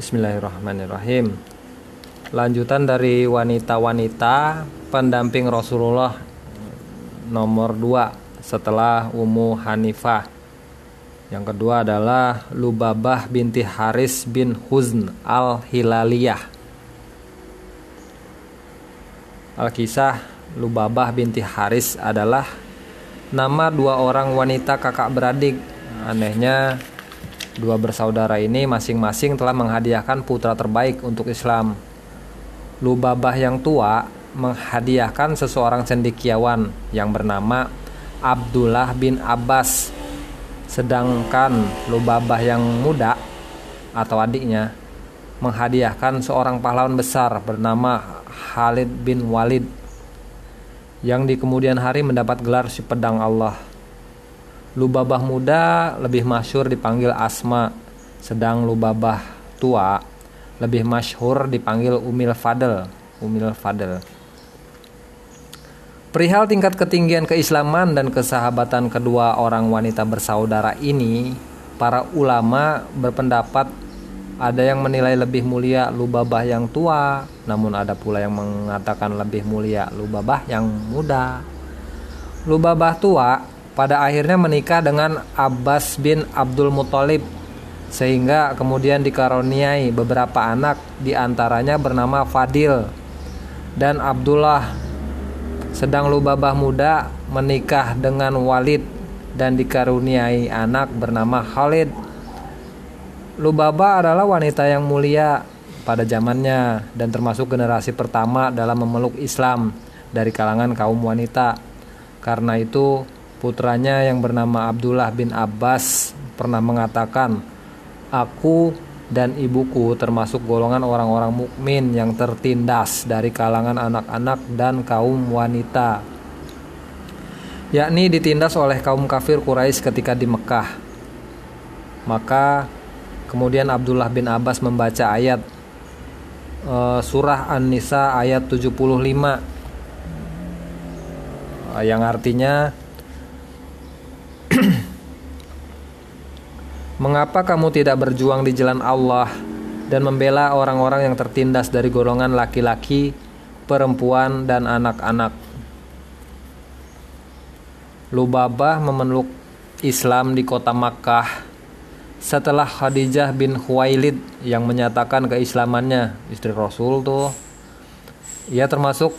Bismillahirrahmanirrahim. Lanjutan dari wanita-wanita pendamping Rasulullah nomor 2 setelah Ummu Hanifah. Yang kedua adalah Lubabah binti Haris bin Huzn al-Hilaliyah. Al-Kisah Lubabah binti Haris adalah nama dua orang wanita kakak beradik. Anehnya Dua bersaudara ini masing-masing telah menghadiahkan putra terbaik untuk Islam. Lubabah yang tua menghadiahkan seseorang cendekiawan yang bernama Abdullah bin Abbas. Sedangkan Lubabah yang muda atau adiknya menghadiahkan seorang pahlawan besar bernama Khalid bin Walid yang di kemudian hari mendapat gelar si pedang Allah. Lubabah muda lebih masyur dipanggil Asma, sedang Lubabah tua lebih masyhur dipanggil Umil Fadel. Umil Fadel. Perihal tingkat ketinggian keislaman dan kesahabatan kedua orang wanita bersaudara ini, para ulama berpendapat ada yang menilai lebih mulia Lubabah yang tua, namun ada pula yang mengatakan lebih mulia Lubabah yang muda. Lubabah tua pada akhirnya menikah dengan Abbas bin Abdul Muthalib sehingga kemudian dikaruniai beberapa anak di antaranya bernama Fadil dan Abdullah sedang Lubabah muda menikah dengan Walid dan dikaruniai anak bernama Khalid Lubabah adalah wanita yang mulia pada zamannya dan termasuk generasi pertama dalam memeluk Islam dari kalangan kaum wanita. Karena itu, Putranya yang bernama Abdullah bin Abbas pernah mengatakan, "Aku dan ibuku termasuk golongan orang-orang mukmin yang tertindas dari kalangan anak-anak dan kaum wanita." Yakni ditindas oleh kaum kafir Quraisy ketika di Mekah. Maka kemudian Abdullah bin Abbas membaca ayat uh, surah An-Nisa ayat 75 yang artinya Mengapa kamu tidak berjuang di jalan Allah dan membela orang-orang yang tertindas dari golongan laki-laki, perempuan, dan anak-anak? Lubabah memeluk Islam di kota Makkah setelah Khadijah bin Khuwailid yang menyatakan keislamannya. Istri Rasul tuh. Ia termasuk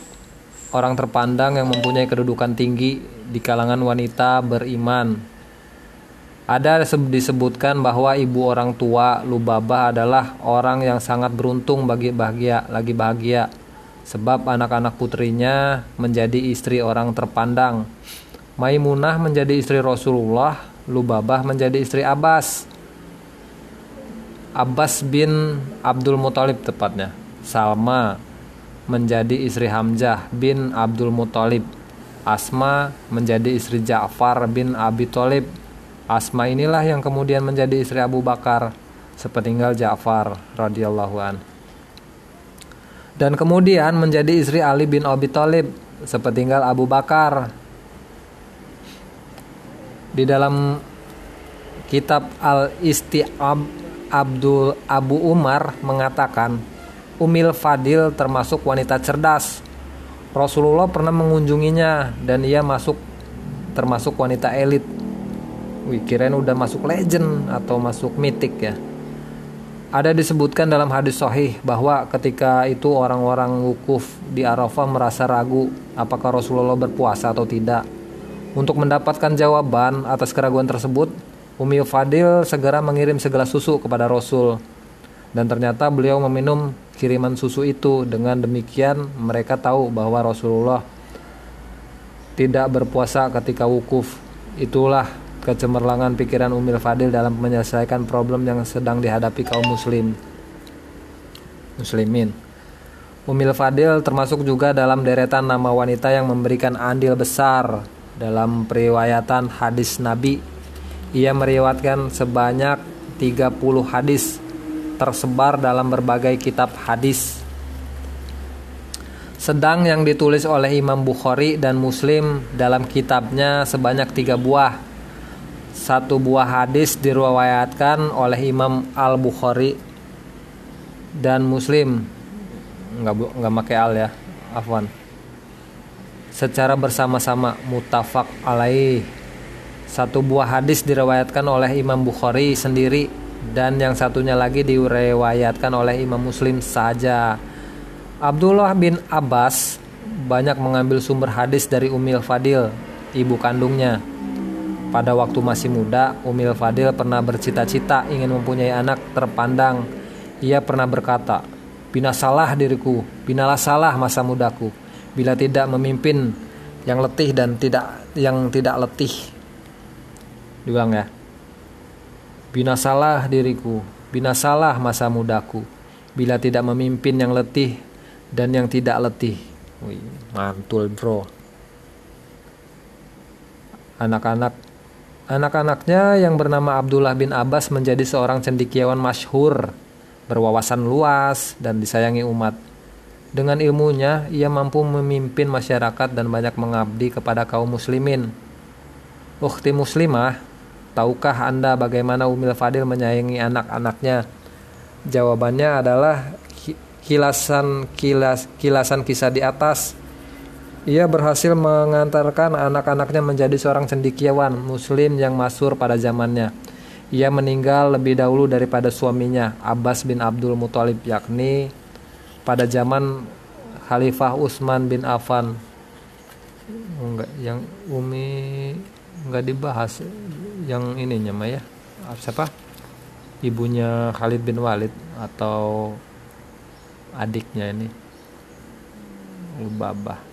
orang terpandang yang mempunyai kedudukan tinggi di kalangan wanita beriman ada disebutkan bahwa ibu orang tua Lubabah adalah orang yang sangat beruntung bagi bahagia lagi bahagia sebab anak-anak putrinya menjadi istri orang terpandang. Maimunah menjadi istri Rasulullah, Lubabah menjadi istri Abbas. Abbas bin Abdul Muthalib tepatnya. Salma menjadi istri Hamzah bin Abdul Muthalib. Asma menjadi istri Ja'far bin Abi Thalib Asma inilah yang kemudian menjadi istri Abu Bakar sepeninggal Ja'far radhiyallahu an. Dan kemudian menjadi istri Ali bin Abi Thalib sepeninggal Abu Bakar. Di dalam kitab Al-Istiab Abdul Abu Umar mengatakan Umil Fadil termasuk wanita cerdas. Rasulullah pernah mengunjunginya dan ia masuk termasuk wanita elit Wih, kirain udah masuk legend atau masuk mitik ya. Ada disebutkan dalam hadis sahih bahwa ketika itu orang-orang wukuf di Arafah merasa ragu apakah Rasulullah berpuasa atau tidak. Untuk mendapatkan jawaban atas keraguan tersebut, Umi Fadil segera mengirim segelas susu kepada Rasul. Dan ternyata beliau meminum kiriman susu itu. Dengan demikian mereka tahu bahwa Rasulullah tidak berpuasa ketika wukuf. Itulah kecemerlangan pikiran Umil Fadil dalam menyelesaikan problem yang sedang dihadapi kaum muslim muslimin. Umil Fadil termasuk juga dalam deretan nama wanita yang memberikan andil besar dalam periwayatan hadis Nabi. Ia meriwayatkan sebanyak 30 hadis tersebar dalam berbagai kitab hadis. Sedang yang ditulis oleh Imam Bukhari dan Muslim dalam kitabnya sebanyak tiga buah satu buah hadis diriwayatkan oleh Imam Al-Bukhari dan Muslim nggak nggak pakai al ya afwan secara bersama-sama mutafak alaih satu buah hadis diriwayatkan oleh Imam Bukhari sendiri dan yang satunya lagi diriwayatkan oleh Imam Muslim saja. Abdullah bin Abbas banyak mengambil sumber hadis dari Umil Fadil, ibu kandungnya. Pada waktu masih muda, Umil Fadil pernah bercita-cita ingin mempunyai anak terpandang. Ia pernah berkata, Binasalah diriku, binalah salah masa mudaku, bila tidak memimpin yang letih dan tidak yang tidak letih. Diulang ya. Binasalah diriku binasalah masa mudaku. Bila tidak memimpin yang letih dan yang tidak letih. Wih, mantul bro. Anak-anak anak-anaknya yang bernama Abdullah bin Abbas menjadi seorang cendikiawan masyhur berwawasan luas dan disayangi umat dengan ilmunya ia mampu memimpin masyarakat dan banyak mengabdi kepada kaum muslimin Ukhti muslimah Tahukah Anda bagaimana Umil Fadil menyayangi anak-anaknya? Jawabannya adalah kilasan kilas kilasan kisah di atas. Ia berhasil mengantarkan anak-anaknya menjadi seorang cendikiawan muslim yang masyhur pada zamannya. Ia meninggal lebih dahulu daripada suaminya, Abbas bin Abdul Muthalib yakni pada zaman Khalifah Utsman bin Affan. Enggak, yang Umi enggak dibahas yang ininya mah ya siapa ibunya Khalid bin Walid atau adiknya ini Lubabah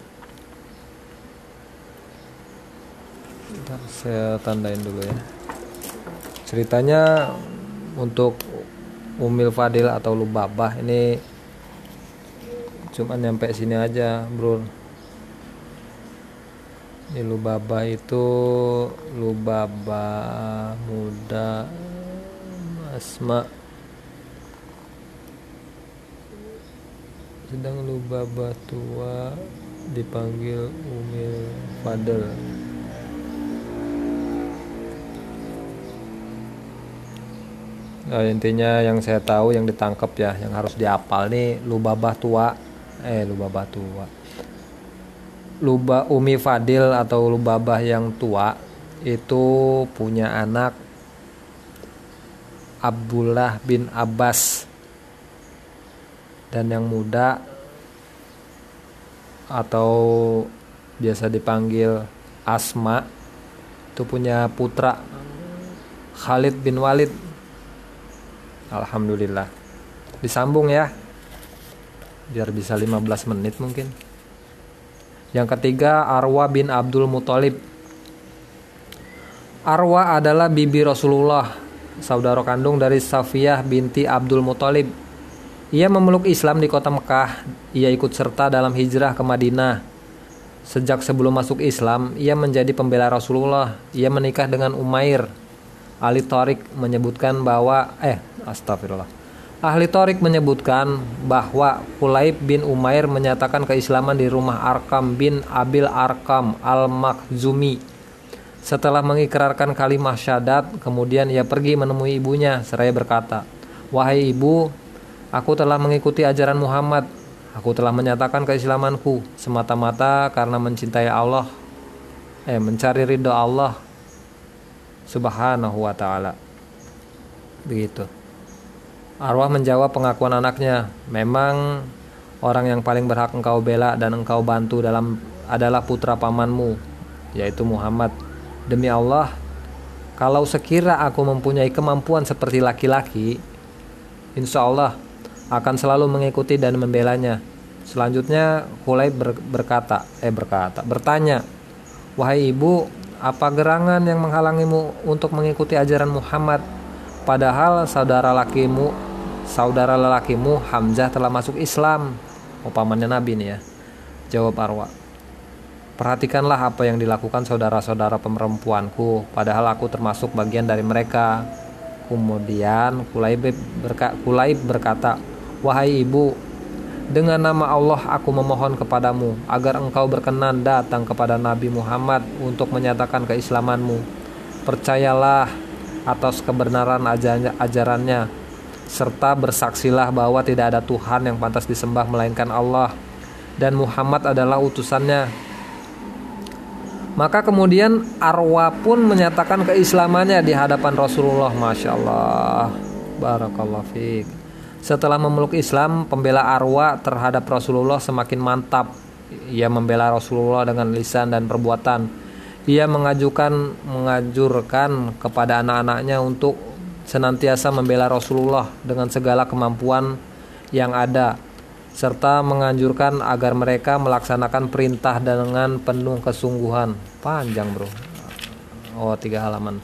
saya tandain dulu ya. Ceritanya untuk Umil Fadil atau Lubabah ini cuman nyampe sini aja bro. Ini Lubaba itu Lubaba muda Asma. Sedang Lubaba tua dipanggil Umil Fadel Nah, intinya yang saya tahu yang ditangkap ya yang harus diapal nih Lubabah tua. Eh Lubabah tua. Luba Umi Fadil atau Lubabah yang tua itu punya anak Abdullah bin Abbas. Dan yang muda atau biasa dipanggil Asma itu punya putra Khalid bin Walid Alhamdulillah disambung ya biar bisa 15 menit mungkin yang ketiga Arwa bin Abdul Muthalib. Arwa adalah bibi Rasulullah, saudara kandung dari Safiyah binti Abdul Muthalib. Ia memeluk Islam di kota Mekah. Ia ikut serta dalam hijrah ke Madinah. Sejak sebelum masuk Islam, ia menjadi pembela Rasulullah. Ia menikah dengan Umair. Ali Tariq menyebutkan bahwa eh astagfirullah. Ahli Torik menyebutkan bahwa Kulaib bin Umair menyatakan keislaman di rumah Arkam bin Abil Arkam al-Makhzumi. Setelah mengikrarkan kalimat syahadat, kemudian ia pergi menemui ibunya seraya berkata, Wahai ibu, aku telah mengikuti ajaran Muhammad. Aku telah menyatakan keislamanku semata-mata karena mencintai Allah, eh mencari ridho Allah subhanahu wa ta'ala. Begitu. Arwah menjawab pengakuan anaknya, memang orang yang paling berhak engkau bela dan engkau bantu dalam adalah putra pamanmu, yaitu Muhammad. Demi Allah, kalau sekira aku mempunyai kemampuan seperti laki-laki, insya Allah akan selalu mengikuti dan membelanya. Selanjutnya Hulai ber, berkata, eh berkata, bertanya, wahai ibu, apa gerangan yang menghalangimu untuk mengikuti ajaran Muhammad? Padahal saudara lakimu saudara lelakimu Hamzah telah masuk Islam. Upamannya Nabi nih ya. Jawab Arwa. Perhatikanlah apa yang dilakukan saudara-saudara perempuanku. Padahal aku termasuk bagian dari mereka. Kemudian Kulaib, Kulaib berkata wahai ibu dengan nama Allah aku memohon kepadamu agar engkau berkenan datang kepada Nabi Muhammad untuk menyatakan keislamanmu percayalah atas kebenaran ajarannya serta bersaksilah bahwa tidak ada Tuhan yang pantas disembah melainkan Allah dan Muhammad adalah utusannya. Maka kemudian Arwa pun menyatakan keislamannya di hadapan Rasulullah. Masya Allah. Barakallah fiqh. Setelah memeluk Islam, pembela Arwa terhadap Rasulullah semakin mantap. Ia membela Rasulullah dengan lisan dan perbuatan. Ia mengajukan mengajurkan kepada anak-anaknya untuk senantiasa membela Rasulullah dengan segala kemampuan yang ada serta menganjurkan agar mereka melaksanakan perintah dengan penuh kesungguhan. Panjang, Bro. Oh, tiga halaman.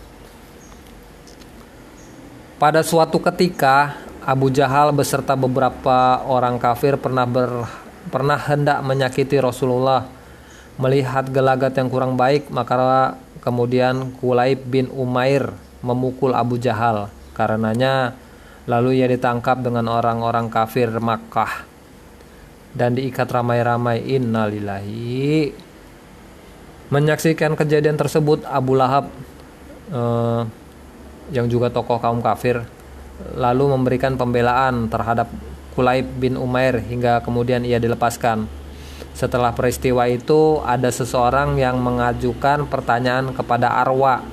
Pada suatu ketika, Abu Jahal beserta beberapa orang kafir pernah ber, pernah hendak menyakiti Rasulullah. Melihat gelagat yang kurang baik, maka kemudian Kulaib bin Umair memukul Abu Jahal. Karenanya, lalu ia ditangkap dengan orang-orang kafir Makkah dan diikat ramai-ramai innalillahi menyaksikan kejadian tersebut Abu Lahab eh, yang juga tokoh kaum kafir lalu memberikan pembelaan terhadap Kulaib bin Umair hingga kemudian ia dilepaskan. Setelah peristiwa itu ada seseorang yang mengajukan pertanyaan kepada Arwa.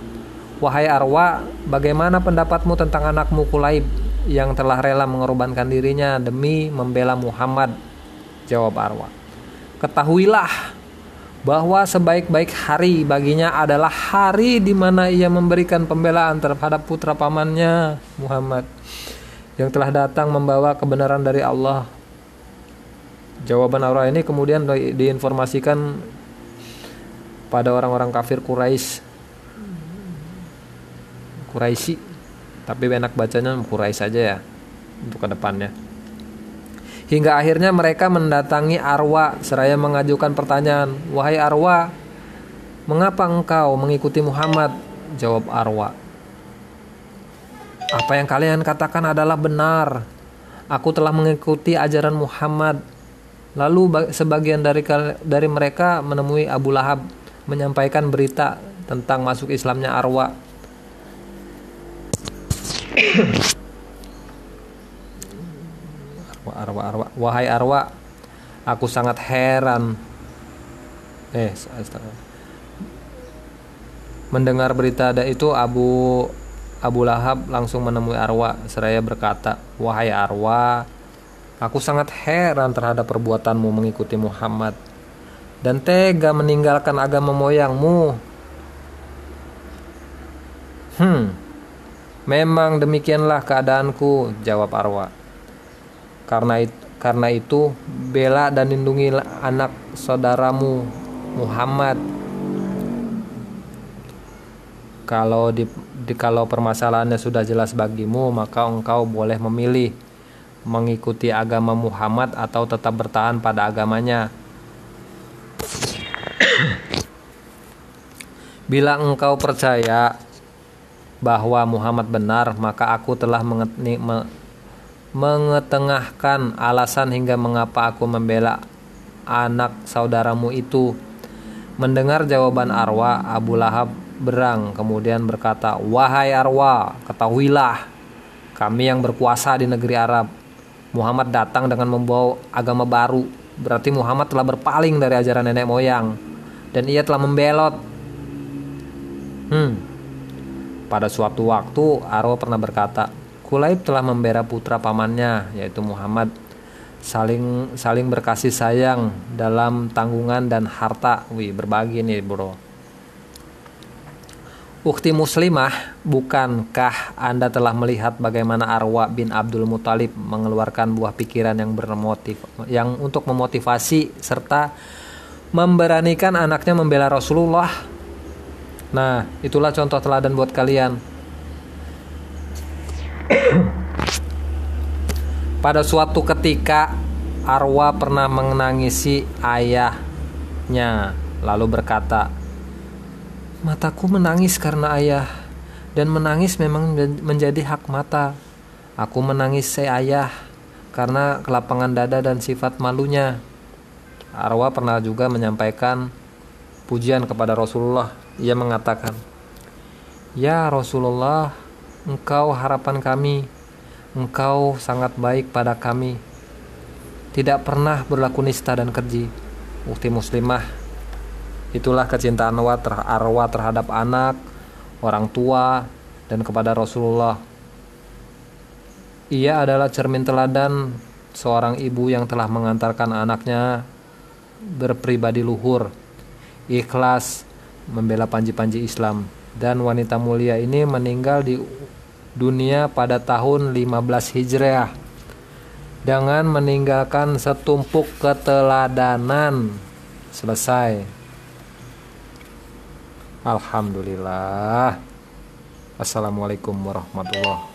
Wahai Arwa, bagaimana pendapatmu tentang anakmu Kulaib yang telah rela mengorbankan dirinya demi membela Muhammad? Jawab Arwa. Ketahuilah bahwa sebaik-baik hari baginya adalah hari di mana ia memberikan pembelaan terhadap putra pamannya Muhammad yang telah datang membawa kebenaran dari Allah. Jawaban Arwa ini kemudian diinformasikan pada orang-orang kafir Quraisy. Quraisy. Tapi enak bacanya Quraisy saja ya untuk ke depannya. Hingga akhirnya mereka mendatangi Arwa seraya mengajukan pertanyaan, "Wahai Arwa, mengapa engkau mengikuti Muhammad?" Jawab Arwa, "Apa yang kalian katakan adalah benar. Aku telah mengikuti ajaran Muhammad." Lalu sebagian dari dari mereka menemui Abu Lahab menyampaikan berita tentang masuk Islamnya Arwa. Arwa arwa. Wahai arwa aku sangat heran. Eh mendengar berita ada itu Abu Abu Lahab langsung menemui Arwa. Seraya berkata wahai Arwa aku sangat heran terhadap perbuatanmu mengikuti Muhammad. Dan tega meninggalkan agama moyangmu. Hmm memang demikianlah keadaanku jawab Arwa karena itu, karena itu bela dan lindungi anak saudaramu Muhammad. Kalau di, di kalau permasalahannya sudah jelas bagimu, maka engkau boleh memilih mengikuti agama Muhammad atau tetap bertahan pada agamanya. Bila engkau percaya bahwa Muhammad benar, maka aku telah mengetengahkan alasan hingga mengapa aku membela anak saudaramu itu. Mendengar jawaban Arwa, Abu Lahab berang kemudian berkata, "Wahai Arwa, ketahuilah, kami yang berkuasa di negeri Arab. Muhammad datang dengan membawa agama baru. Berarti Muhammad telah berpaling dari ajaran nenek moyang dan ia telah membelot." Hmm. Pada suatu waktu Arwa pernah berkata, Kulaib telah membela putra pamannya yaitu Muhammad saling saling berkasih sayang dalam tanggungan dan harta. Wih, berbagi nih, Bro. Ukti muslimah, bukankah Anda telah melihat bagaimana Arwa bin Abdul Muthalib mengeluarkan buah pikiran yang bermotif yang untuk memotivasi serta memberanikan anaknya membela Rasulullah? Nah, itulah contoh teladan buat kalian. Pada suatu ketika Arwa pernah menangisi ayahnya lalu berkata, "Mataku menangis karena ayah dan menangis memang menjadi hak mata. Aku menangis si ayah karena kelapangan dada dan sifat malunya." Arwa pernah juga menyampaikan pujian kepada Rasulullah. Ia mengatakan, "Ya Rasulullah, Engkau harapan kami. Engkau sangat baik pada kami. Tidak pernah berlaku nista dan kerji. Ukti muslimah. Itulah kecintaan arwah terhadap anak, orang tua, dan kepada Rasulullah. Ia adalah cermin teladan seorang ibu yang telah mengantarkan anaknya berpribadi luhur, ikhlas, membela panji-panji Islam. Dan wanita mulia ini meninggal di dunia pada tahun 15 Hijriah dengan meninggalkan setumpuk keteladanan. Selesai. Alhamdulillah. Assalamualaikum warahmatullahi